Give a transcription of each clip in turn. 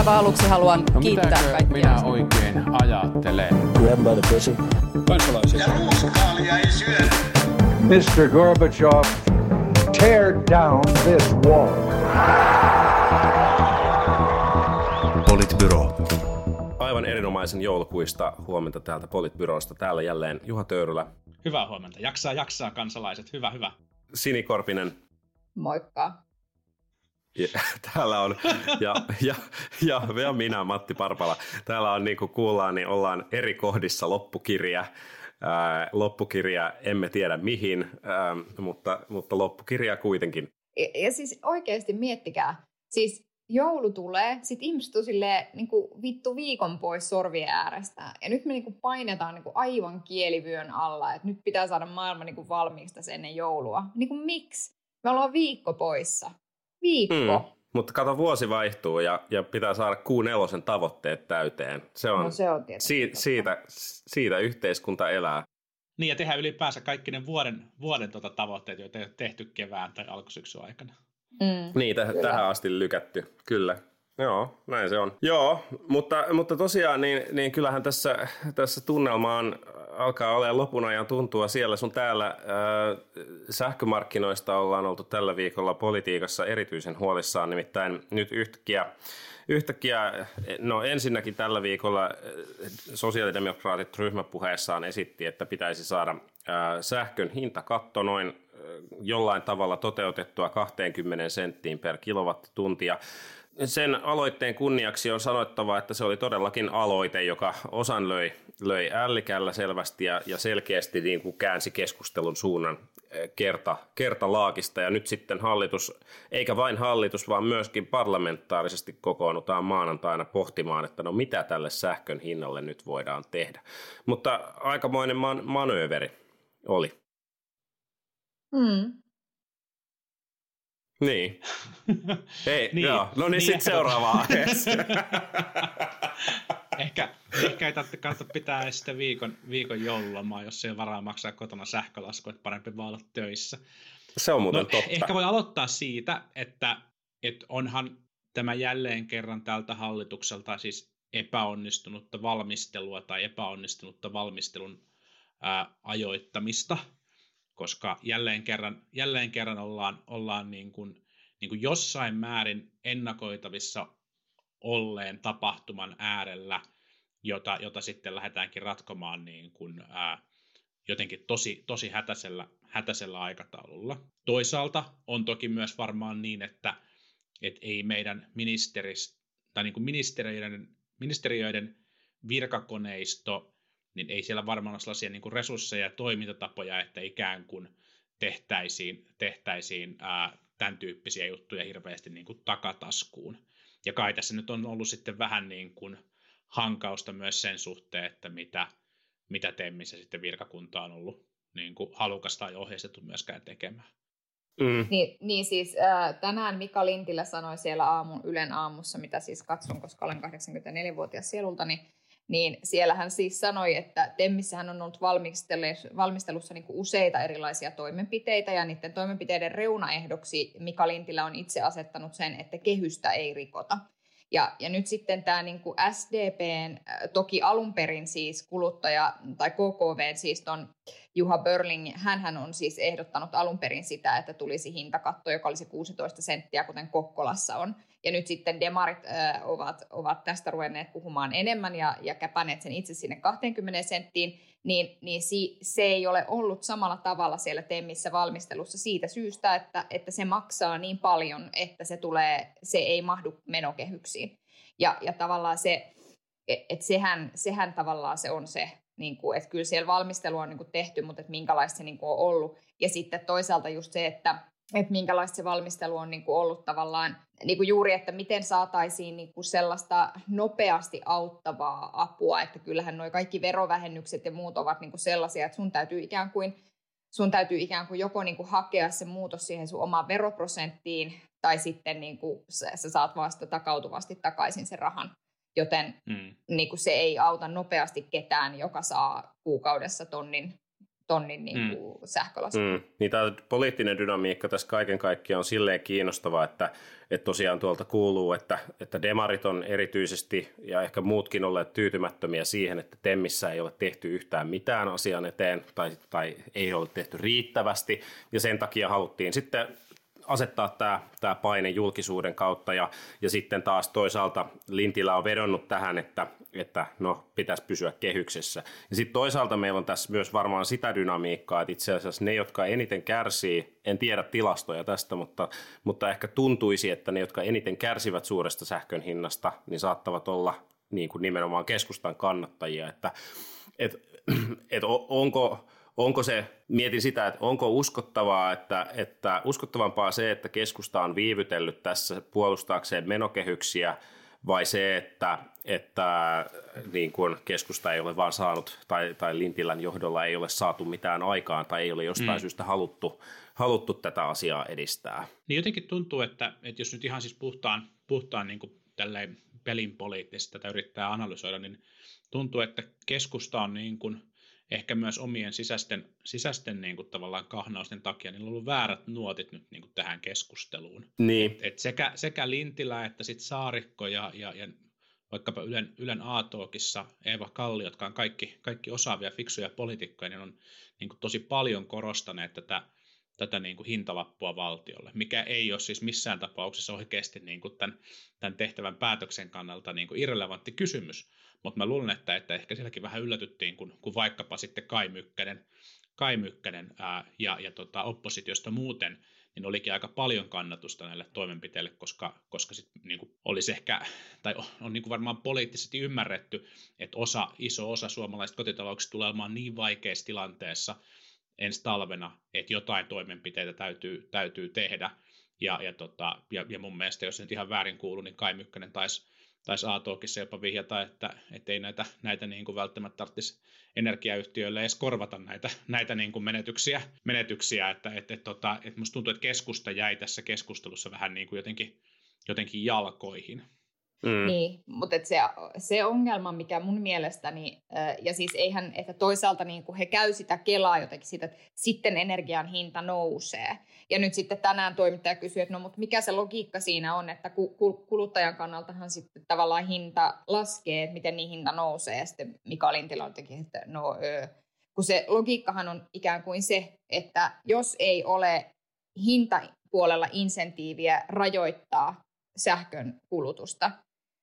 aivan aluksi haluan No kiittää kaikkia. minä oikein ajattelen? Grab by the pussy. kansalaisia. Ja ruuskaalia ei syödä. Mr. Gorbachev, tear down this wall. Politbyro. Aivan erinomaisen joulukuista huomenta täältä Politbyrosta. Täällä jälleen Juha Töyrylä, Hyvää huomenta. Jaksaa, jaksaa kansalaiset. Hyvä, hyvä. Sini Korpinen Moikka. Ja, täällä on, ja, ja, ja, ja minä Matti Parpala. Täällä on niin kuin kuullaan, niin ollaan eri kohdissa loppukirja. Ää, loppukirja emme tiedä mihin, ää, mutta, mutta loppukirja kuitenkin. Ja, ja siis oikeasti miettikää, siis joulu tulee, sit ihmiset on silleen niin kuin vittu viikon pois sorvien äärestä. Ja nyt me niin kuin painetaan niin kuin aivan kielivyön alla, että nyt pitää saada maailma niin kuin valmiiksi ennen joulua. Niin kuin miksi? Me ollaan viikko poissa. Viikko. Mm. Mutta kato, vuosi vaihtuu ja, ja pitää saada kuun nelosen tavoitteet täyteen. Se on, No se on tietysti si, siitä, siitä yhteiskunta elää. Niin ja tehdään ylipäänsä kaikki ne vuoden, vuoden tuota tavoitteet, joita ei ole tehty kevään tai alkusyksyn aikana. Mm. Niin, täh- tähän asti lykätty, kyllä. Joo, näin se on. Joo, mutta, mutta tosiaan niin, niin kyllähän tässä, tässä tunnelma on, alkaa olemaan lopun ajan tuntua siellä sun täällä. Ää, sähkömarkkinoista ollaan oltu tällä viikolla politiikassa erityisen huolissaan, nimittäin nyt yhtäkkiä, yhtäkkiä no ensinnäkin tällä viikolla sosiaalidemokraatit ryhmäpuheessaan esitti, että pitäisi saada sähkön hintakatto noin jollain tavalla toteutettua 20 senttiin per kilowattitunti. Ja sen aloitteen kunniaksi on sanottava, että se oli todellakin aloite, joka osan löi, löi ällikällä selvästi ja, ja selkeästi niin kuin käänsi keskustelun suunnan eh, kerta, kertalaakista. Ja nyt sitten hallitus, eikä vain hallitus, vaan myöskin parlamentaarisesti kokoonnutaan maanantaina pohtimaan, että no mitä tälle sähkön hinnalle nyt voidaan tehdä. Mutta aikamoinen man- manööveri oli. Mm. Niin. Ei, Niin, joo. No niin, niin sitten ehkä- seuraavaa. ehkä, ehkä ei tarvitse kannata pitää sitä viikon, viikon joululomaa, jos ei ole varaa maksaa kotona sähkölasku, että parempi vaan olla töissä. Se on muuten No, totta. ehkä voi aloittaa siitä, että, että onhan tämä jälleen kerran tältä hallitukselta siis epäonnistunutta valmistelua tai epäonnistunutta valmistelun ää, ajoittamista, koska jälleen kerran, jälleen kerran ollaan, ollaan niin kuin, niin kuin jossain määrin ennakoitavissa olleen tapahtuman äärellä, jota, jota sitten lähdetäänkin ratkomaan niin kuin, ää, jotenkin tosi, tosi hätäisellä, hätäisellä aikataululla. Toisaalta on toki myös varmaan niin, että et ei meidän ministeris, tai niin kuin ministeriöiden, ministeriöiden virkakoneisto, niin ei siellä varmaan ole sellaisia niin kuin resursseja ja toimintatapoja, että ikään kuin tehtäisiin, tehtäisiin ää, tämän tyyppisiä juttuja hirveästi niin kuin takataskuun. Ja kai tässä nyt on ollut sitten vähän niin kuin hankausta myös sen suhteen, että mitä, mitä Temmissä sitten virkakunta on ollut niin kuin halukas tai ohjeistettu myöskään tekemään. Mm. Niin, niin siis äh, tänään Mika Lintilä sanoi siellä aamun, Ylen aamussa, mitä siis katson, koska olen 84-vuotias sielulta, niin, niin siellä hän siis sanoi, että Temmissähän on ollut valmistelussa niin useita erilaisia toimenpiteitä, ja niiden toimenpiteiden reunaehdoksi Mika Lintilä on itse asettanut sen, että kehystä ei rikota. Ja, ja nyt sitten tämä niin kuin SDPn, toki alun perin siis kuluttaja, tai KKV, siis ton Juha Börling, hän on siis ehdottanut alun perin sitä, että tulisi hintakatto, joka olisi 16 senttiä, kuten Kokkolassa on. Ja nyt sitten demarit äh, ovat, ovat tästä ruvenneet puhumaan enemmän ja, ja käpäneet sen itse sinne 20 senttiin, niin, niin si, se ei ole ollut samalla tavalla siellä Temmissä valmistelussa siitä syystä, että, että se maksaa niin paljon, että se, tulee, se ei mahdu menokehyksiin. Ja, ja tavallaan se, että et sehän, sehän tavallaan se on se, niin kuin, että kyllä siellä valmistelu on niin kuin tehty, mutta että minkälaista se niin kuin on ollut. Ja sitten toisaalta just se, että, että minkälaista se valmistelu on niin kuin ollut tavallaan niin kuin juuri, että miten saataisiin niin kuin sellaista nopeasti auttavaa apua, että kyllähän nuo kaikki verovähennykset ja muut ovat niin kuin sellaisia, että sun täytyy ikään kuin sun täytyy ikään kuin joko niin kuin hakea se muutos siihen sun omaan veroprosenttiin, tai sitten niin kuin sä, saat vasta takautuvasti takaisin sen rahan. Joten Mm. niin kuin se ei auta nopeasti ketään, joka saa kuukaudessa tonnin, tonnin niin kuin mm. sähkölasku. Mm. Niin tämä poliittinen dynamiikka tässä kaiken kaikkiaan on silleen kiinnostava, että, että tosiaan tuolta kuuluu, että, että demarit on erityisesti ja ehkä muutkin olleet tyytymättömiä siihen, että Temmissä ei ole tehty yhtään mitään asian eteen tai, tai ei ole tehty riittävästi ja sen takia haluttiin sitten asettaa tämä, tämä paine julkisuuden kautta ja, ja sitten taas toisaalta Lintilä on vedonnut tähän, että, että no pitäisi pysyä kehyksessä. Ja sitten toisaalta meillä on tässä myös varmaan sitä dynamiikkaa, että itse asiassa ne, jotka eniten kärsii, en tiedä tilastoja tästä, mutta, mutta ehkä tuntuisi, että ne, jotka eniten kärsivät suuresta sähkön hinnasta, niin saattavat olla niin kuin nimenomaan keskustan kannattajia, että et, et onko onko se, mietin sitä, että onko uskottavaa, että, että uskottavampaa se, että keskusta on viivytellyt tässä puolustaakseen menokehyksiä, vai se, että, että niin kuin keskusta ei ole vaan saanut, tai, tai Lintilän johdolla ei ole saatu mitään aikaan, tai ei ole jostain mm. syystä haluttu, haluttu tätä asiaa edistää. Niin jotenkin tuntuu, että, että jos nyt ihan siis puhtaan, puhtaan niin kuin pelin poliittisesti tätä yrittää analysoida, niin tuntuu, että keskusta on niin kuin ehkä myös omien sisäisten, sisäisten niin kuin tavallaan kahnausten takia, niin on ollut väärät nuotit nyt niin kuin tähän keskusteluun. Niin. Et, et sekä, sekä Lintilä että sit Saarikko ja, ja, ja vaikkapa Ylen, Ylen A-talkissa Eeva Kalli, jotka on kaikki, kaikki osaavia, fiksuja poliitikkoja, niin on niin kuin tosi paljon korostaneet tätä, tätä niin kuin hintalappua valtiolle, mikä ei ole siis missään tapauksessa oikeasti niin kuin tämän, tämän tehtävän päätöksen kannalta niin kuin irrelevantti kysymys, mutta mä luulen, että, että ehkä sielläkin vähän yllätyttiin, kun, kun vaikkapa sitten Kai Mykkänen, Kai Mykkänen ää, ja, ja tota, oppositiosta muuten, niin olikin aika paljon kannatusta näille toimenpiteille, koska, koska sit, niin kuin olisi ehkä, tai on, on niin kuin varmaan poliittisesti ymmärretty, että osa, iso osa suomalaisista kotitalouksista tulee olemaan niin vaikeassa tilanteessa ensi talvena, että jotain toimenpiteitä täytyy, täytyy tehdä. Ja, ja, tota, ja, ja mun mielestä, jos nyt ihan väärin kuulu, niin Kai Mykkänen taisi taisi A-talkissa jopa vihjata, että, että ei näitä, näitä niin kuin välttämättä tarvitsisi energiayhtiöille edes korvata näitä, näitä niin kuin menetyksiä, menetyksiä että, että, että, tota, että musta tuntuu, että keskusta jäi tässä keskustelussa vähän niin kuin jotenkin, jotenkin jalkoihin. Mm. Niin, mutta se, se ongelma, mikä mun mielestäni, ja siis eihän, että toisaalta niin he käy sitä kelaa jotenkin siitä, että sitten energian hinta nousee. Ja nyt sitten tänään toimittaja kysyy, että no mutta mikä se logiikka siinä on, että kuluttajan kannaltahan sitten tavallaan hinta laskee, että miten niin hinta nousee. Ja sitten Mika Lintilä on teki, että no kun se logiikkahan on ikään kuin se, että jos ei ole hintapuolella insentiiviä rajoittaa sähkön kulutusta,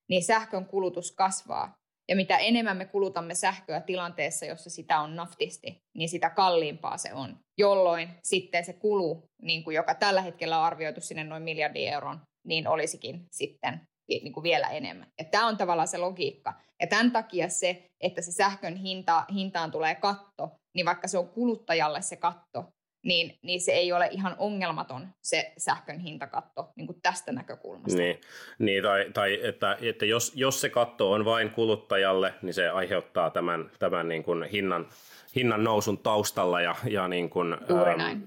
niin sähkön kulutus kasvaa. Ja mitä enemmän me kulutamme sähköä tilanteessa, jossa sitä on naftisti, niin sitä kalliimpaa se on. Jolloin sitten se kulu, niin kuin joka tällä hetkellä on arvioitu sinne noin miljardin euron, niin olisikin sitten niin kuin vielä enemmän. Ja tämä on tavallaan se logiikka. Ja tämän takia se, että se sähkön hinta, hintaan tulee katto, niin vaikka se on kuluttajalle se katto, niin, niin se ei ole ihan ongelmaton se sähkön hintakatto niin kuin tästä näkökulmasta. Niin, niin tai, tai että, että jos, jos se katto on vain kuluttajalle, niin se aiheuttaa tämän, tämän niin kuin hinnan hinnan nousun taustalla ja, ja niin kuin, ähm,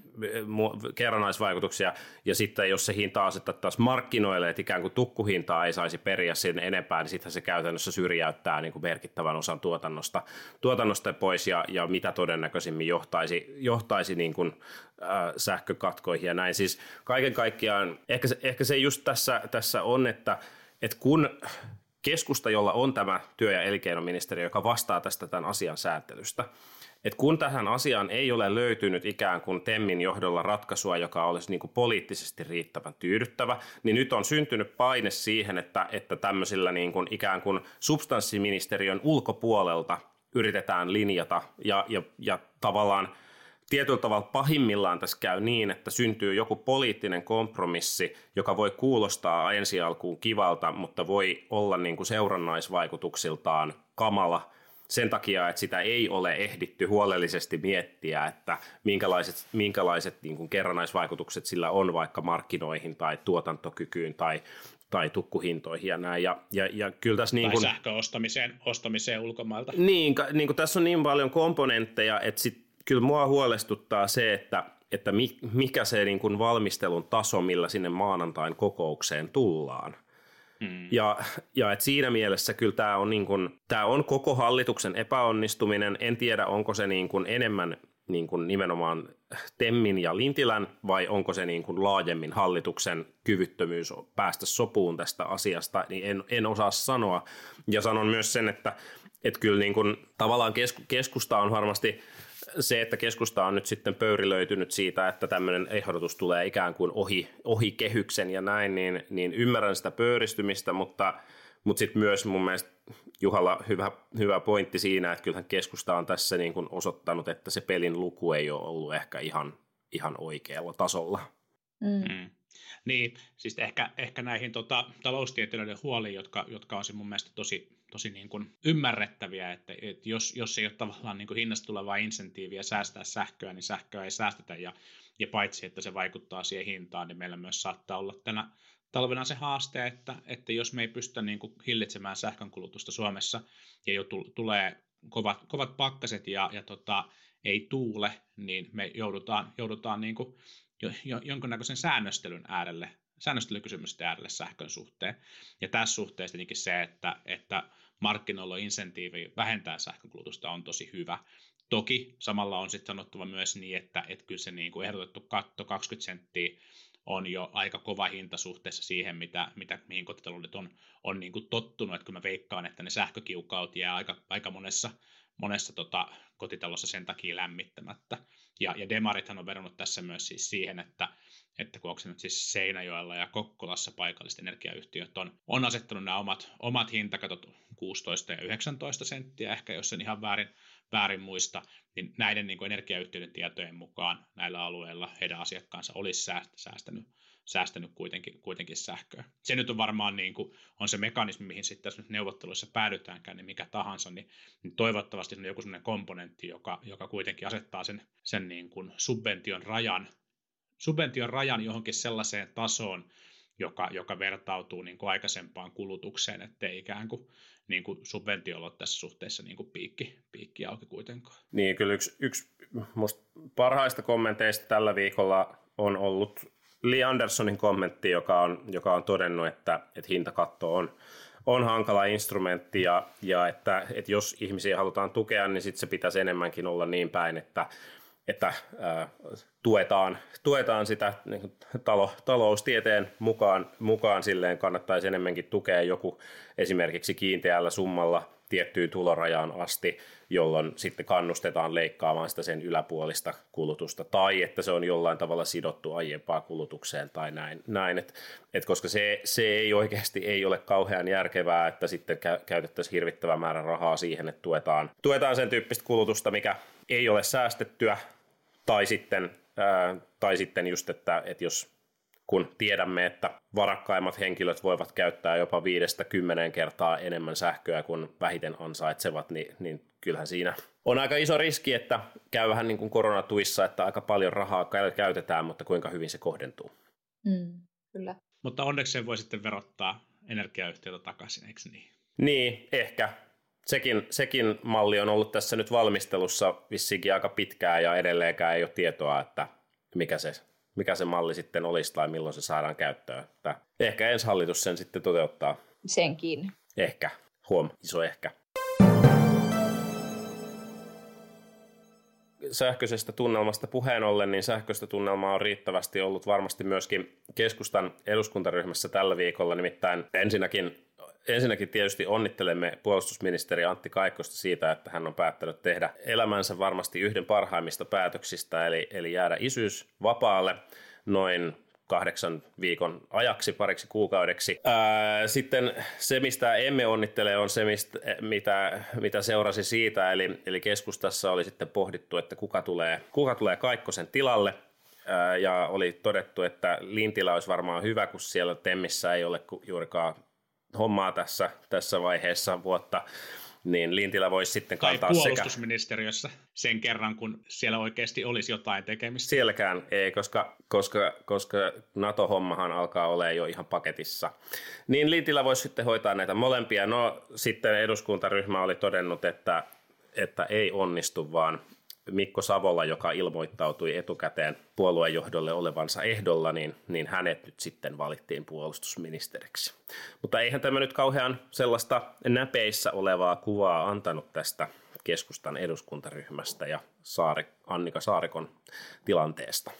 kerrannaisvaikutuksia. Ja sitten jos se hinta asetettaisiin markkinoille, että ikään kuin tukkuhintaa ei saisi periä sen enempää, niin sitten se käytännössä syrjäyttää niin kuin merkittävän osan tuotannosta, tuotannosta pois ja, ja mitä todennäköisimmin johtaisi, johtaisi niin kuin, äh, sähkökatkoihin ja näin. Siis kaiken kaikkiaan ehkä se, ehkä se just tässä, tässä on, että, että kun keskusta, jolla on tämä työ- ja elinkeinoministeri, joka vastaa tästä tämän asian sääntelystä, että kun tähän asiaan ei ole löytynyt ikään kuin Temmin johdolla ratkaisua, joka olisi niin kuin poliittisesti riittävän tyydyttävä, niin nyt on syntynyt paine siihen, että, että tämmöisillä niin kuin ikään kuin substanssiministeriön ulkopuolelta yritetään linjata ja, ja, ja tavallaan tietyllä tavalla pahimmillaan tässä käy niin, että syntyy joku poliittinen kompromissi, joka voi kuulostaa ensi alkuun kivalta, mutta voi olla niin kuin seurannaisvaikutuksiltaan kamala – sen takia, että sitä ei ole ehditty huolellisesti miettiä, että minkälaiset, minkälaiset niin kuin kerranaisvaikutukset sillä on vaikka markkinoihin tai tuotantokykyyn tai, tai tukkuhintoihin ja näin. Ja, ja, ja kyllä tässä niin kuin, tai sähköostamiseen ostamiseen ulkomailta. Niin, niin kuin tässä on niin paljon komponentteja, että sit, kyllä mua huolestuttaa se, että, että mikä se niin kuin valmistelun taso, millä sinne maanantain kokoukseen tullaan. Mm. Ja, ja et siinä mielessä kyllä tämä on, niin kun, tää on koko hallituksen epäonnistuminen. En tiedä, onko se niin kun enemmän niin kuin nimenomaan Temmin ja Lintilän vai onko se niin kuin laajemmin hallituksen kyvyttömyys päästä sopuun tästä asiasta, niin en, en osaa sanoa. Ja sanon myös sen, että, että kyllä niin kuin, tavallaan keskusta on varmasti se, että keskusta on nyt sitten pöyrilöitynyt siitä, että tämmöinen ehdotus tulee ikään kuin ohi, ohi kehyksen ja näin, niin, niin ymmärrän sitä pöyristymistä, mutta, mutta sitten myös mun mielestä Juhalla hyvä, hyvä pointti siinä, että kyllähän keskusta on tässä niin kuin osoittanut, että se pelin luku ei ole ollut ehkä ihan, ihan oikealla tasolla. Mm. Mm. Niin, siis ehkä, ehkä näihin tota, taloustieteilijöiden huoliin, jotka, jotka on se mun mielestä tosi, tosi niin kuin ymmärrettäviä, että, että jos, jos ei ole tavallaan niin kuin hinnasta tulevaa insentiiviä säästää sähköä, niin sähköä ei säästetä, ja, ja paitsi että se vaikuttaa siihen hintaan, niin meillä myös saattaa olla tänä talvena se haaste, että, että jos me ei pystytä niin kuin hillitsemään sähkönkulutusta Suomessa, ja jo tulee kovat, kovat pakkaset ja, ja tota, ei tuule, niin me joudutaan, joudutaan niin kuin jo, jo, jonkunnäköisen säännöstelyn äärelle, säännöstelykysymysten äärelle sähkön suhteen. Ja tässä suhteessa tietenkin se, että, että markkinoilla insentiivi vähentää sähkönkulutusta on tosi hyvä. Toki samalla on sitten sanottava myös niin, että, että kyllä se niin kuin ehdotettu katto 20 senttiä on jo aika kova hinta suhteessa siihen, mitä, mitä mihin kotitaloudet on, on niin kuin tottunut. Että kyllä mä veikkaan, että ne sähkökiukaut jää aika, aika monessa, monessa tota, kotitalossa sen takia lämmittämättä. Ja, ja demarithan on verrannut tässä myös siis siihen, että, että kun onko nyt siis Seinäjoella ja Kokkolassa paikalliset energiayhtiöt on, on asettanut nämä omat, omat hintakatot 16 ja 19 senttiä, ehkä jos en ihan väärin, väärin muista, niin näiden niin kuin energiayhtiöiden tietojen mukaan näillä alueilla heidän asiakkaansa olisi säästänyt, säästänyt kuitenkin, kuitenkin sähköä. Se nyt on varmaan niin kuin, on se mekanismi, mihin sitten tässä nyt neuvotteluissa päädytäänkään, niin mikä tahansa, niin, niin toivottavasti on joku sellainen komponentti, joka, joka kuitenkin asettaa sen, sen niin kuin subvention rajan, subvention rajan johonkin sellaiseen tasoon, joka, joka vertautuu niin kuin aikaisempaan kulutukseen, ettei ikään kuin, niin kuin subventiolla ole tässä suhteessa niin kuin piikki, piikki auki kuitenkaan. Niin, kyllä yksi, yksi parhaista kommenteista tällä viikolla on ollut Lee Andersonin kommentti, joka on, joka on todennut, että, että hintakatto on, on hankala instrumentti ja, ja että, että jos ihmisiä halutaan tukea, niin sitten se pitäisi enemmänkin olla niin päin, että että tuetaan, tuetaan sitä niin talo, taloustieteen mukaan, mukaan silleen kannattaisi enemmänkin tukea joku esimerkiksi kiinteällä summalla tiettyyn tulorajaan asti, jolloin sitten kannustetaan leikkaamaan sitä sen yläpuolista kulutusta, tai että se on jollain tavalla sidottu aiempaa kulutukseen tai näin, näin. Et, et koska se, se ei oikeasti ei ole kauhean järkevää, että sitten käytettäisiin hirvittävä määrä rahaa siihen, että tuetaan, tuetaan sen tyyppistä kulutusta, mikä ei ole säästettyä, tai sitten, ää, tai sitten just, että, että jos kun tiedämme, että varakkaimmat henkilöt voivat käyttää jopa viidestä kymmeneen kertaa enemmän sähköä kuin vähiten ansaitsevat, niin, niin kyllähän siinä on aika iso riski, että käy vähän niin kuin koronatuissa, että aika paljon rahaa käytetään, mutta kuinka hyvin se kohdentuu. Mm, kyllä. Mutta onneksi sen voi sitten verottaa energiayhtiötä takaisin, eikö niin? Niin, ehkä sekin, sekin malli on ollut tässä nyt valmistelussa vissiinkin aika pitkään ja edelleenkään ei ole tietoa, että mikä se, mikä se malli sitten olisi tai milloin se saadaan käyttöön. Että ehkä ensi hallitus sen sitten toteuttaa. Senkin. Ehkä. Huom, iso ehkä. sähköisestä tunnelmasta puheen ollen, niin sähköistä tunnelmaa on riittävästi ollut varmasti myöskin keskustan eduskuntaryhmässä tällä viikolla. Nimittäin ensinnäkin ensinnäkin tietysti onnittelemme puolustusministeri Antti Kaikkosta siitä, että hän on päättänyt tehdä elämänsä varmasti yhden parhaimmista päätöksistä, eli, eli jäädä isyys vapaalle noin kahdeksan viikon ajaksi, pariksi kuukaudeksi. Ää, sitten se, mistä emme onnittele, on se, mistä, mitä, mitä seurasi siitä, eli, eli keskustassa oli sitten pohdittu, että kuka tulee, kuka tulee Kaikkosen tilalle, ja oli todettu, että Lintilä olisi varmaan hyvä, kun siellä Temmissä ei ole juurikaan hommaa tässä, tässä vaiheessa vuotta, niin Lintilä voisi sitten kantaa tai puolustusministeriössä sekä... sen kerran, kun siellä oikeasti olisi jotain tekemistä. Sielläkään ei, koska, koska, koska NATO-hommahan alkaa olla jo ihan paketissa. Niin Lintilä voisi sitten hoitaa näitä molempia. No sitten eduskuntaryhmä oli todennut, että, että ei onnistu, vaan Mikko Savola, joka ilmoittautui etukäteen puoluejohdolle olevansa ehdolla, niin, niin hänet nyt sitten valittiin puolustusministeriksi. Mutta eihän tämä nyt kauhean sellaista näpeissä olevaa kuvaa antanut tästä, keskustan eduskuntaryhmästä ja Saari, Annika Saarikon tilanteesta.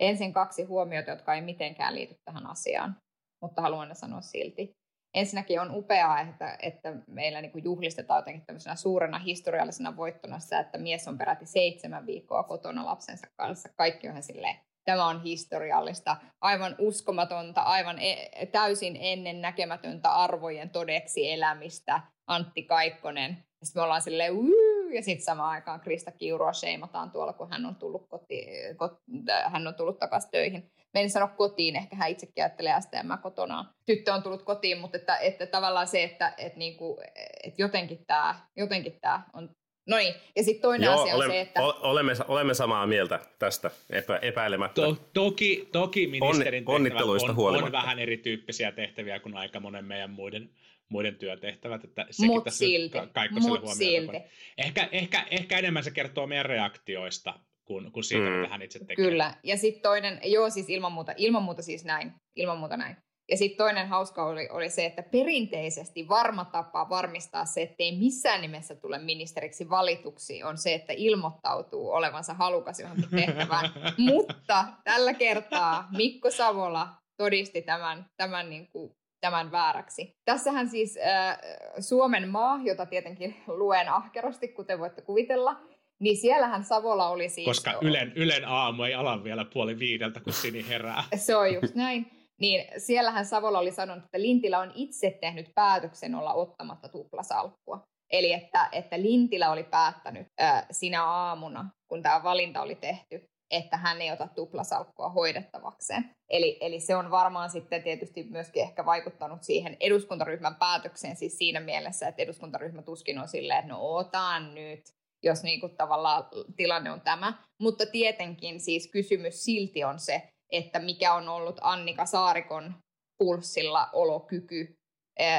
Ensin kaksi huomiota, jotka ei mitenkään liity tähän asiaan, mutta haluan sanoa silti. Ensinnäkin on upeaa, että, että meillä niin kuin juhlistetaan jotenkin tämmöisenä suurena historiallisena voittona sitä, että mies on peräti seitsemän viikkoa kotona lapsensa kanssa. Kaikki on silleen, tämä on historiallista, aivan uskomatonta, aivan e- täysin ennen näkemätöntä arvojen todeksi elämistä, Antti Kaikkonen. Sitten me ollaan silleen, Wuu! ja sitten samaan aikaan Krista Kiurua sheimataan tuolla, kun hän on tullut, koti, kot, hän on tullut takaisin töihin. Me en sano kotiin, ehkä hän itsekin ajattelee STM kotona. Tyttö on tullut kotiin, mutta että, että tavallaan se, että, että, niinku, että jotenkin tämä jotenkin tää on No niin, ja sitten toinen Joo, asia on se, että... Olemme, olemme samaa mieltä tästä epä, epäilemättä. To, toki, toki ministerin Onni, tehtävät on, on vähän erityyppisiä tehtäviä kuin aika monen meidän muiden, muiden työtehtävät, että sekin Mut tässä silti. Mut silti. Ehkä, ehkä, ehkä enemmän se kertoo meidän reaktioista kuin, kuin siitä, mm. mitä hän itse tekee. Kyllä, ja sitten toinen, joo siis ilman muuta, ilman muuta siis näin, ilman muuta näin. Ja sitten toinen hauska oli, oli se, että perinteisesti varma tapa varmistaa se, ettei missään nimessä tule ministeriksi valituksi, on se, että ilmoittautuu olevansa halukas johonkin tehtävään. Mutta tällä kertaa Mikko Savola todisti tämän, tämän, niin kuin, tämän vääräksi. Tässähän siis äh, Suomen maa, jota tietenkin luen ahkerosti, kuten voitte kuvitella, niin siellähän Savola oli siis... Koska Ylen, Ylen aamu ei ala vielä puoli viideltä, kun Sini herää. Se on just näin. Niin siellähän Savola oli sanonut, että Lintilä on itse tehnyt päätöksen olla ottamatta tuplasalkkua. Eli että, että Lintilä oli päättänyt ää, sinä aamuna, kun tämä valinta oli tehty, että hän ei ota tuplasalkkua hoidettavakseen. Eli, eli se on varmaan sitten tietysti myöskin ehkä vaikuttanut siihen eduskuntaryhmän päätökseen siis siinä mielessä, että eduskuntaryhmä tuskin on silleen, että no otan nyt, jos niin kuin tavallaan tilanne on tämä. Mutta tietenkin siis kysymys silti on se, että mikä on ollut Annika Saarikon pulssilla olokyky,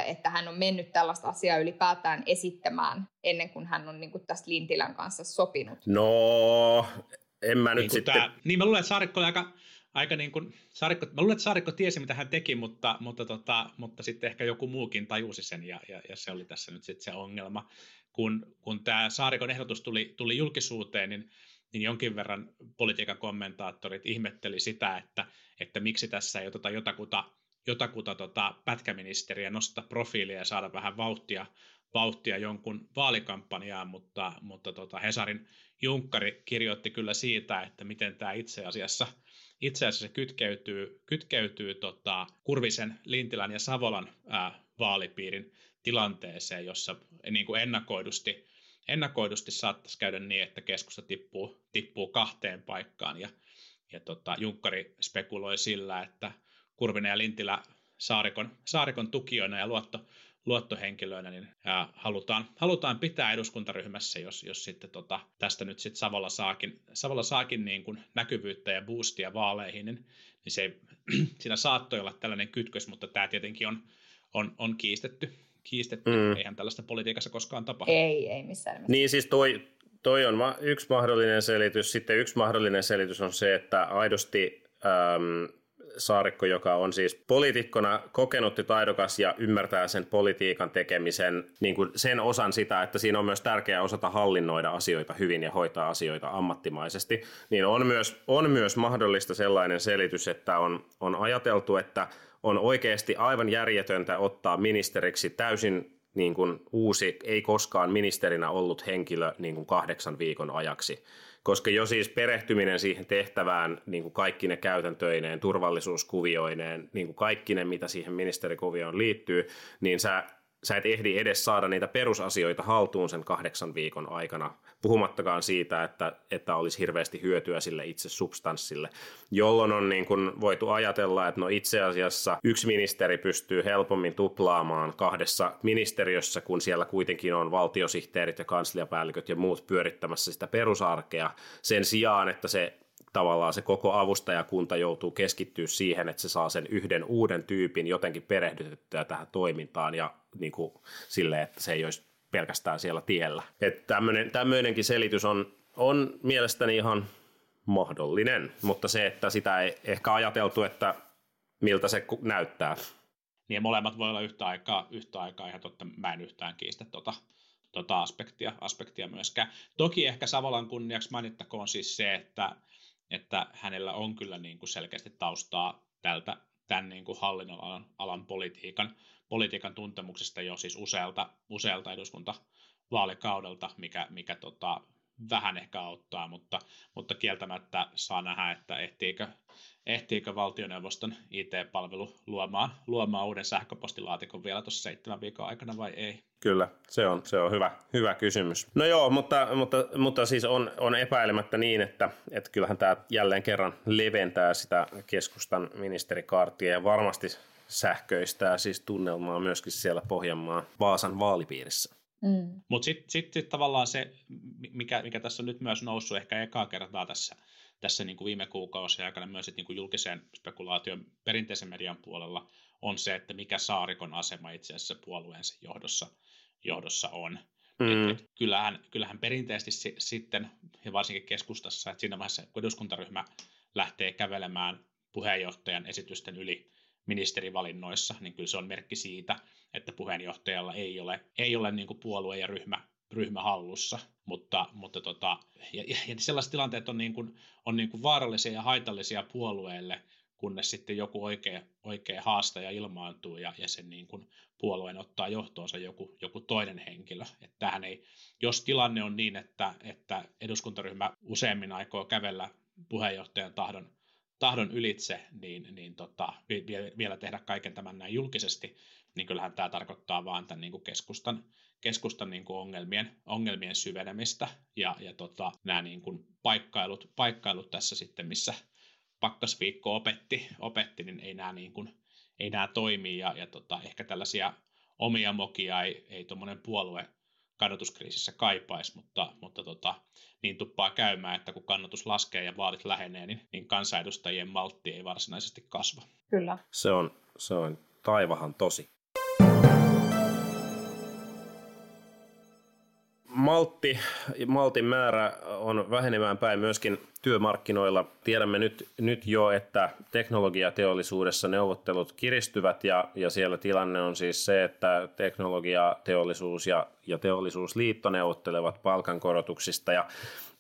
että hän on mennyt tällaista asiaa ylipäätään esittämään ennen kuin hän on niin kuin tästä Lintilän kanssa sopinut. No, en mä nyt niin sitten... Tämä, niin mä luulen, että Saarikko oli aika, aika niin kuin, Saarikko, mä luulen, että Saarikko tiesi, mitä hän teki, mutta, mutta, tota, mutta sitten ehkä joku muukin tajusi sen, ja, ja, ja se oli tässä nyt sitten se ongelma. Kun, kun tämä Saarikon ehdotus tuli, tuli julkisuuteen, niin niin jonkin verran politiikan kommentaattorit ihmetteli sitä, että, että miksi tässä ei oteta jotakuta, jotakuta tota pätkäministeriä nostaa profiilia ja saada vähän vauhtia, vauhtia jonkun vaalikampanjaan, mutta, mutta tota Hesarin Junkkari kirjoitti kyllä siitä, että miten tämä itse asiassa, itse asiassa kytkeytyy, kytkeytyy tota Kurvisen, Lintilän ja Savolan ää, vaalipiirin tilanteeseen, jossa niin kuin ennakoidusti ennakoidusti saattaisi käydä niin, että keskusta tippuu, tippuu kahteen paikkaan. Ja, ja tota, Junkkari spekuloi sillä, että Kurvinen ja Lintilä Saarikon, Saarikon tukijoina ja luotto, luottohenkilöinä, niin ja halutaan, halutaan pitää eduskuntaryhmässä, jos, jos sitten tota, tästä nyt sitten Savolla saakin, Savolla saakin niin kuin näkyvyyttä ja boostia vaaleihin, niin, niin se, siinä saattoi olla tällainen kytkös, mutta tämä tietenkin on, on, on kiistetty, kiistetty. Mm. Eihän tällaista politiikassa koskaan tapahdu. Ei, ei missään nimessä. Niin siis toi, toi on yksi mahdollinen selitys. Sitten yksi mahdollinen selitys on se, että aidosti äm, Saarikko, joka on siis poliitikkona kokenut ja taidokas ja ymmärtää sen politiikan tekemisen, niin kuin sen osan sitä, että siinä on myös tärkeää osata hallinnoida asioita hyvin ja hoitaa asioita ammattimaisesti, niin on myös, on myös mahdollista sellainen selitys, että on, on ajateltu, että on oikeasti aivan järjetöntä ottaa ministeriksi täysin niin kuin uusi, ei koskaan ministerinä ollut henkilö niin kuin kahdeksan viikon ajaksi. Koska jo siis perehtyminen siihen tehtävään, niin kuin kaikki ne käytäntöineen, turvallisuuskuvioineen, niin kuin kaikki ne, mitä siihen ministerikuvioon liittyy, niin sä sä et ehdi edes saada niitä perusasioita haltuun sen kahdeksan viikon aikana, puhumattakaan siitä, että, että olisi hirveästi hyötyä sille itse substanssille, jolloin on niin kuin voitu ajatella, että no itse asiassa yksi ministeri pystyy helpommin tuplaamaan kahdessa ministeriössä, kun siellä kuitenkin on valtiosihteerit ja kansliapäälliköt ja muut pyörittämässä sitä perusarkea, sen sijaan, että se tavallaan se koko avustajakunta joutuu keskittyä siihen, että se saa sen yhden uuden tyypin jotenkin perehdytettyä tähän toimintaan ja niin kuin silleen, että se ei olisi pelkästään siellä tiellä. Että tämmöinen, tämmöinenkin selitys on, on mielestäni ihan mahdollinen, mutta se, että sitä ei ehkä ajateltu, että miltä se näyttää. Niin molemmat voi olla yhtä aikaa, yhtä aikaa ihan totta, mä en yhtään kiistä tota, tota aspektia, aspektia myöskään. Toki ehkä Savolan kunniaksi mainittakoon siis se, että, että hänellä on kyllä niin kuin selkeästi taustaa tältä tämän niin kuin hallinnon alan, politiikan, politiikan tuntemuksesta jo siis usealta, usealta eduskuntavaalikaudelta, mikä, mikä tota, vähän ehkä auttaa, mutta, mutta kieltämättä saa nähdä, että ehtiikö, ehtiikö valtioneuvoston IT-palvelu luomaan, luomaan uuden sähköpostilaatikon vielä tuossa seitsemän viikon aikana vai ei? Kyllä, se on, se on hyvä, hyvä kysymys. No joo, mutta, mutta, mutta siis on, on epäilemättä niin, että, että kyllähän tämä jälleen kerran leventää sitä keskustan ministerikaartia ja varmasti sähköistää siis tunnelmaa myöskin siellä Pohjanmaan Vaasan vaalipiirissä. Mm. Mutta sitten sit, sit tavallaan se, mikä, mikä tässä on nyt myös noussut ehkä ekaa kertaa tässä, tässä niin kuin viime kuukausien aikana myös niin kuin julkiseen spekulaation perinteisen median puolella, on se, että mikä Saarikon asema itse asiassa puolueensa johdossa, johdossa on. Mm. Et, et kyllähän, kyllähän perinteisesti si, sitten, ja varsinkin keskustassa, että siinä vaiheessa, kun eduskuntaryhmä lähtee kävelemään puheenjohtajan esitysten yli ministerivalinnoissa, niin kyllä se on merkki siitä, että puheenjohtajalla ei ole, ei ole niin kuin puolue ja ryhmä, ryhmä hallussa, mutta, mutta tota, ja, ja sellaiset tilanteet on, niin kuin, on niin kuin vaarallisia ja haitallisia puolueelle, kunnes sitten joku oikea, oikea haastaja ilmaantuu ja, ja sen niin kuin puolueen ottaa johtoonsa joku, joku toinen henkilö. Että ei, jos tilanne on niin, että, että eduskuntaryhmä useammin aikoo kävellä puheenjohtajan tahdon, tahdon ylitse, niin, niin tota, vielä tehdä kaiken tämän näin julkisesti, niin kyllähän tämä tarkoittaa vaan tämän niin kuin keskustan, keskustan niin kuin ongelmien, ongelmien syvenemistä ja, ja tota, nämä niin kuin paikkailut, paikkailut tässä sitten, missä pakkasviikko opetti, opetti niin ei nämä, niin kuin, ei nämä toimi ja, ja tota, ehkä tällaisia omia mokia ei, ei tuommoinen puolue kannatuskriisissä kaipaisi, mutta, mutta tota, niin tuppaa käymään, että kun kannatus laskee ja vaalit lähenee, niin, niin kansanedustajien maltti ei varsinaisesti kasva. Kyllä. Se on, se on taivahan tosi. Maltti, maltin määrä on vähenemään päin myöskin työmarkkinoilla. Tiedämme nyt, nyt jo, että teknologiateollisuudessa neuvottelut kiristyvät ja, ja siellä tilanne on siis se, että teknologiateollisuus ja, ja teollisuusliitto neuvottelevat palkankorotuksista ja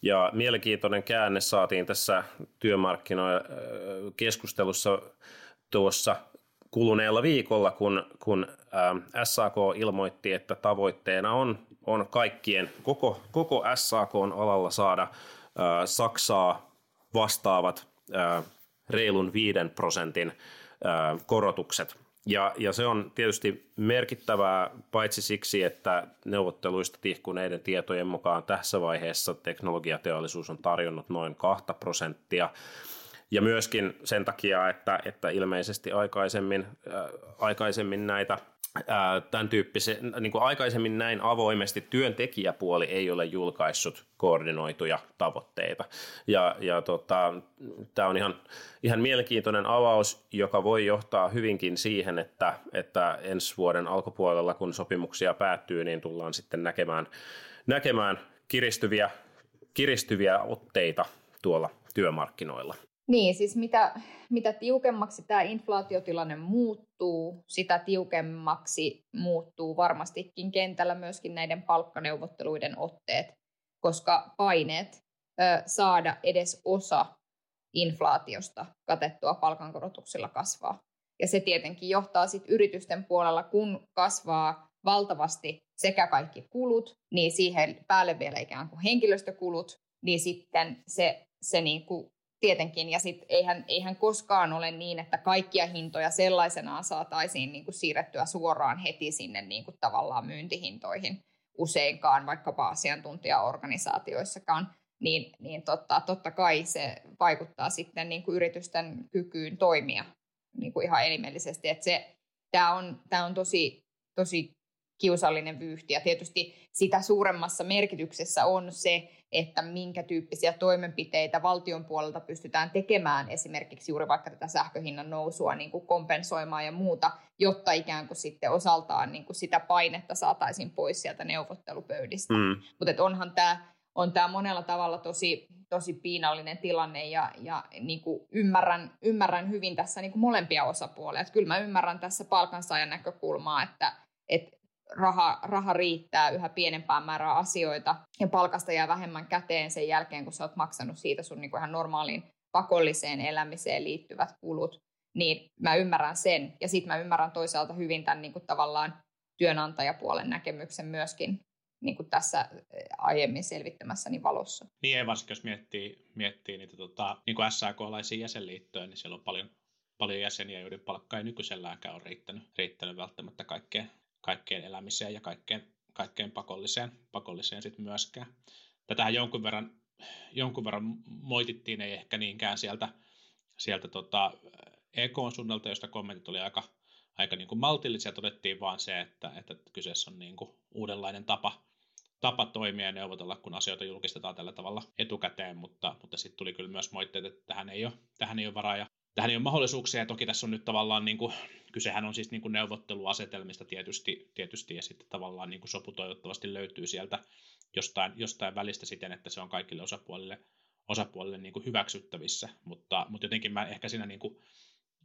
ja mielenkiintoinen käänne saatiin tässä työmarkkinakeskustelussa tuossa kuluneella viikolla, kun, kun SAK ilmoitti, että tavoitteena on on kaikkien, koko, koko SAK-alalla saada ää, Saksaa vastaavat ää, reilun 5 prosentin ää, korotukset. Ja, ja se on tietysti merkittävää paitsi siksi, että neuvotteluista tihkuneiden tietojen mukaan tässä vaiheessa teknologiateollisuus on tarjonnut noin 2 prosenttia, ja myöskin sen takia, että, että ilmeisesti aikaisemmin, äh, aikaisemmin näitä tämän tyyppisen, niin kuin aikaisemmin näin avoimesti työntekijäpuoli ei ole julkaissut koordinoituja tavoitteita. Ja, ja tota, tämä on ihan, ihan mielenkiintoinen avaus, joka voi johtaa hyvinkin siihen, että, että ensi vuoden alkupuolella, kun sopimuksia päättyy, niin tullaan sitten näkemään, näkemään kiristyviä, kiristyviä otteita tuolla työmarkkinoilla. Niin, siis mitä, mitä tiukemmaksi tämä inflaatiotilanne muuttuu, sitä tiukemmaksi muuttuu varmastikin kentällä myöskin näiden palkkaneuvotteluiden otteet, koska paineet ö, saada edes osa inflaatiosta katettua palkankorotuksilla kasvaa. Ja se tietenkin johtaa sitten yritysten puolella, kun kasvaa valtavasti sekä kaikki kulut, niin siihen päälle vielä ikään kuin henkilöstökulut, niin sitten se, se niin kuin tietenkin, ja sit eihän, eihän koskaan ole niin, että kaikkia hintoja sellaisenaan saataisiin niin kuin siirrettyä suoraan heti sinne niin kuin tavallaan myyntihintoihin useinkaan, vaikkapa asiantuntijaorganisaatioissakaan, niin, niin totta, totta kai se vaikuttaa sitten niin kuin yritysten kykyyn toimia niin kuin ihan elimellisesti. Tämä on, tämä on tosi, tosi kiusallinen vyyhti, ja tietysti sitä suuremmassa merkityksessä on se, että minkä tyyppisiä toimenpiteitä valtion puolelta pystytään tekemään esimerkiksi juuri vaikka tätä sähköhinnan nousua niin kuin kompensoimaan ja muuta, jotta ikään kuin sitten osaltaan niin kuin sitä painetta saataisiin pois sieltä neuvottelupöydistä. Mm. Mutta onhan tämä on tämä monella tavalla tosi, tosi piinallinen tilanne ja, ja niin kuin ymmärrän, ymmärrän hyvin tässä niin kuin molempia osapuolia. Että kyllä mä ymmärrän tässä palkansaajan näkökulmaa, että, että raha, raha riittää yhä pienempään määrää asioita ja palkasta jää vähemmän käteen sen jälkeen, kun sä oot maksanut siitä sun niin kuin ihan normaaliin pakolliseen elämiseen liittyvät kulut, niin mä ymmärrän sen. Ja sitten mä ymmärrän toisaalta hyvin tämän niin kuin tavallaan työnantajapuolen näkemyksen myöskin niin kuin tässä aiemmin selvittämässäni valossa. Niin ei varsinkin, jos miettii, miettii niitä tota, niin kuin SAK-laisia jäsenliittoja, niin siellä on paljon, paljon jäseniä, joiden palkka ei nykyiselläänkään ole riittänyt, riittänyt välttämättä kaikkeen, kaikkeen elämiseen ja kaikkeen, kaikkeen pakolliseen, pakolliseen sitten myöskään. Tätähän jonkun verran, jonkun verran moitittiin, ei ehkä niinkään sieltä, sieltä tota, EKn suunnalta, josta kommentit oli aika, aika niin kuin maltillisia, todettiin vaan se, että, että kyseessä on niin kuin uudenlainen tapa, tapa toimia ja neuvotella, kun asioita julkistetaan tällä tavalla etukäteen, mutta, mutta sitten tuli kyllä myös moitteet, että tähän ei ole, tähän ei ole varaa. Ja tähän ei ole mahdollisuuksia, ja toki tässä on nyt tavallaan, niin kuin, kysehän on siis niin kuin neuvotteluasetelmista tietysti, tietysti, ja sitten tavallaan niin kuin sopu toivottavasti löytyy sieltä jostain, jostain välistä siten, että se on kaikille osapuolille, osapuolille niin kuin hyväksyttävissä, mutta, mutta jotenkin mä ehkä siinä niin kuin,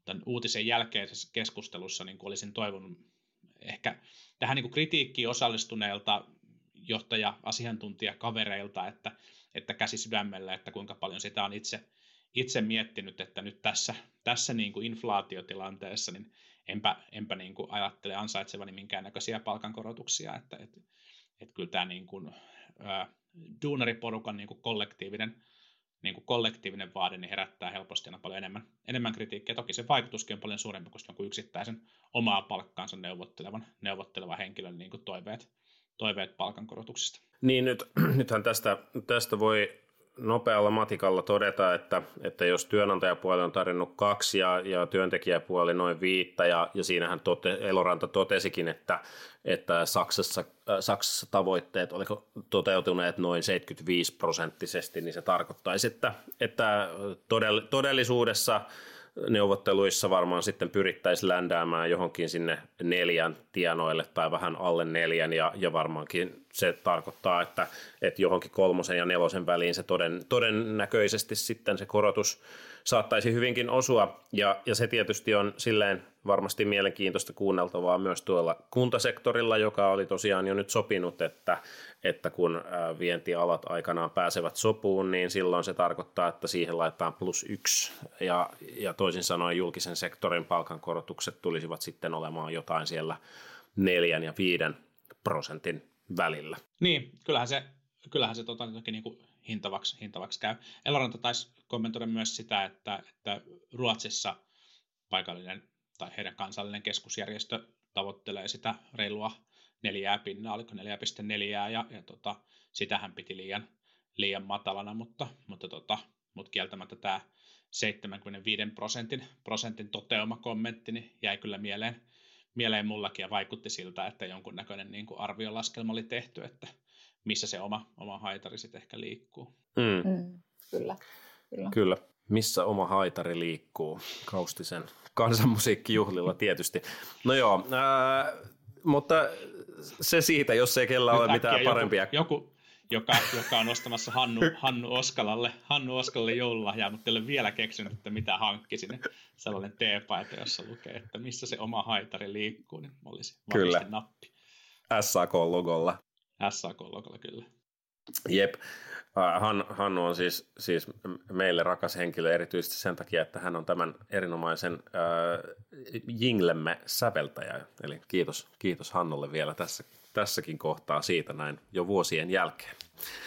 tämän uutisen jälkeisessä keskustelussa niin kuin olisin toivonut ehkä tähän niin kuin kritiikkiin osallistuneelta johtaja asiantuntijakavereilta, että, että käsi sydämellä, että kuinka paljon sitä on itse, itse miettinyt, että nyt tässä, tässä niin kuin inflaatiotilanteessa niin enpä, enpä niin kuin ajattele ansaitsevani minkäännäköisiä palkankorotuksia, että että että kyllä tämä niin kuin, ää, duunariporukan niin kuin kollektiivinen, niin kuin kollektiivinen vaade niin herättää helposti aina paljon enemmän, enemmän kritiikkiä. Toki se vaikutuskin on paljon suurempi kuin jonkun yksittäisen omaa palkkaansa neuvottelevan, neuvottelevan henkilön niin kuin toiveet, toiveet palkankorotuksista. Niin nyt, nythän tästä, tästä voi nopealla matikalla todeta, että, että jos työnantajapuoli on tarjonnut kaksi ja, ja työntekijäpuoli noin viittä, ja, ja siinähän tote, Eloranta totesikin, että, että Saksassa, äh, Saksassa tavoitteet oliko toteutuneet noin 75 prosenttisesti, niin se tarkoittaisi, että, että todellisuudessa – neuvotteluissa varmaan sitten pyrittäisiin ländäämään johonkin sinne neljän tienoille tai vähän alle neljän ja, ja varmaankin se tarkoittaa, että, että johonkin kolmosen ja nelosen väliin se toden, todennäköisesti sitten se korotus saattaisi hyvinkin osua. Ja, ja se tietysti on silleen varmasti mielenkiintoista kuunneltavaa myös tuolla kuntasektorilla, joka oli tosiaan jo nyt sopinut, että, että kun vientialat aikanaan pääsevät sopuun, niin silloin se tarkoittaa, että siihen laitetaan plus yksi. Ja, ja toisin sanoen julkisen sektorin palkankorotukset tulisivat sitten olemaan jotain siellä neljän ja viiden prosentin välillä. Niin, kyllähän se, kyllähän se tota, toki niin kuin hintavaksi, hintavaksi käy. Eloranta taisi kommentoida myös sitä, että, että Ruotsissa paikallinen tai heidän kansallinen keskusjärjestö tavoittelee sitä reilua neljää pinnaa, oliko 4,4 ja, ja tota, sitähän piti liian, liian matalana, mutta, mutta, tota, mutta kieltämättä tämä 75 prosentin, prosentin toteuma-kommentti niin jäi kyllä mieleen, mieleen mullakin ja vaikutti siltä, että jonkunnäköinen niin kuin arviolaskelma oli tehty, että missä se oma, oma haitari sitten ehkä liikkuu. Mm. Mm, kyllä, kyllä. Kyllä. Missä oma haitari liikkuu? Kaustisen kansanmusiikkijuhlilla tietysti. No joo, ää, mutta se siitä, jos ei kellä ole mitään parempia. Joku, joku joka, joka on ostamassa Hannu, Hannu Oskalalle, Hannu Oskalalle joululahjaa, mutta ei ole vielä keksinyt, että mitä hankkisin. Sellainen teepaita, jossa lukee, että missä se oma haitari liikkuu, niin olisi Kyllä. nappi. SAK-logolla. SAK-logolla, kyllä. Jep. Han, Hannu on siis, siis meille rakas henkilö erityisesti sen takia, että hän on tämän erinomaisen äh, jinglemme säveltäjä. Eli kiitos, kiitos Hannulle vielä tässä, tässäkin kohtaa siitä näin jo vuosien jälkeen.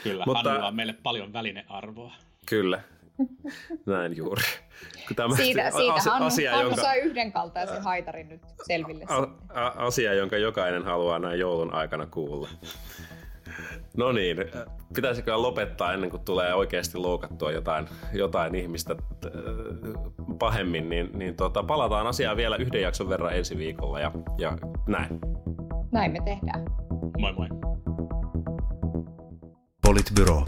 Kyllä, Mutta, Hannulla on meille paljon välinearvoa. Kyllä, näin juuri. Tämä siitä, siitä asia, Hannu, asia, Hannu jonka, sai yhdenkaltaisen haitarin nyt selville. A, a, asia, jonka jokainen haluaa näin joulun aikana kuulla. No niin, pitäisikö lopettaa ennen kuin tulee oikeasti loukattua jotain, jotain ihmistä äh, pahemmin, niin, niin tota, palataan asiaan vielä yhden jakson verran ensi viikolla ja, ja näin. Näin me tehdään. Moi moi. Politbyro.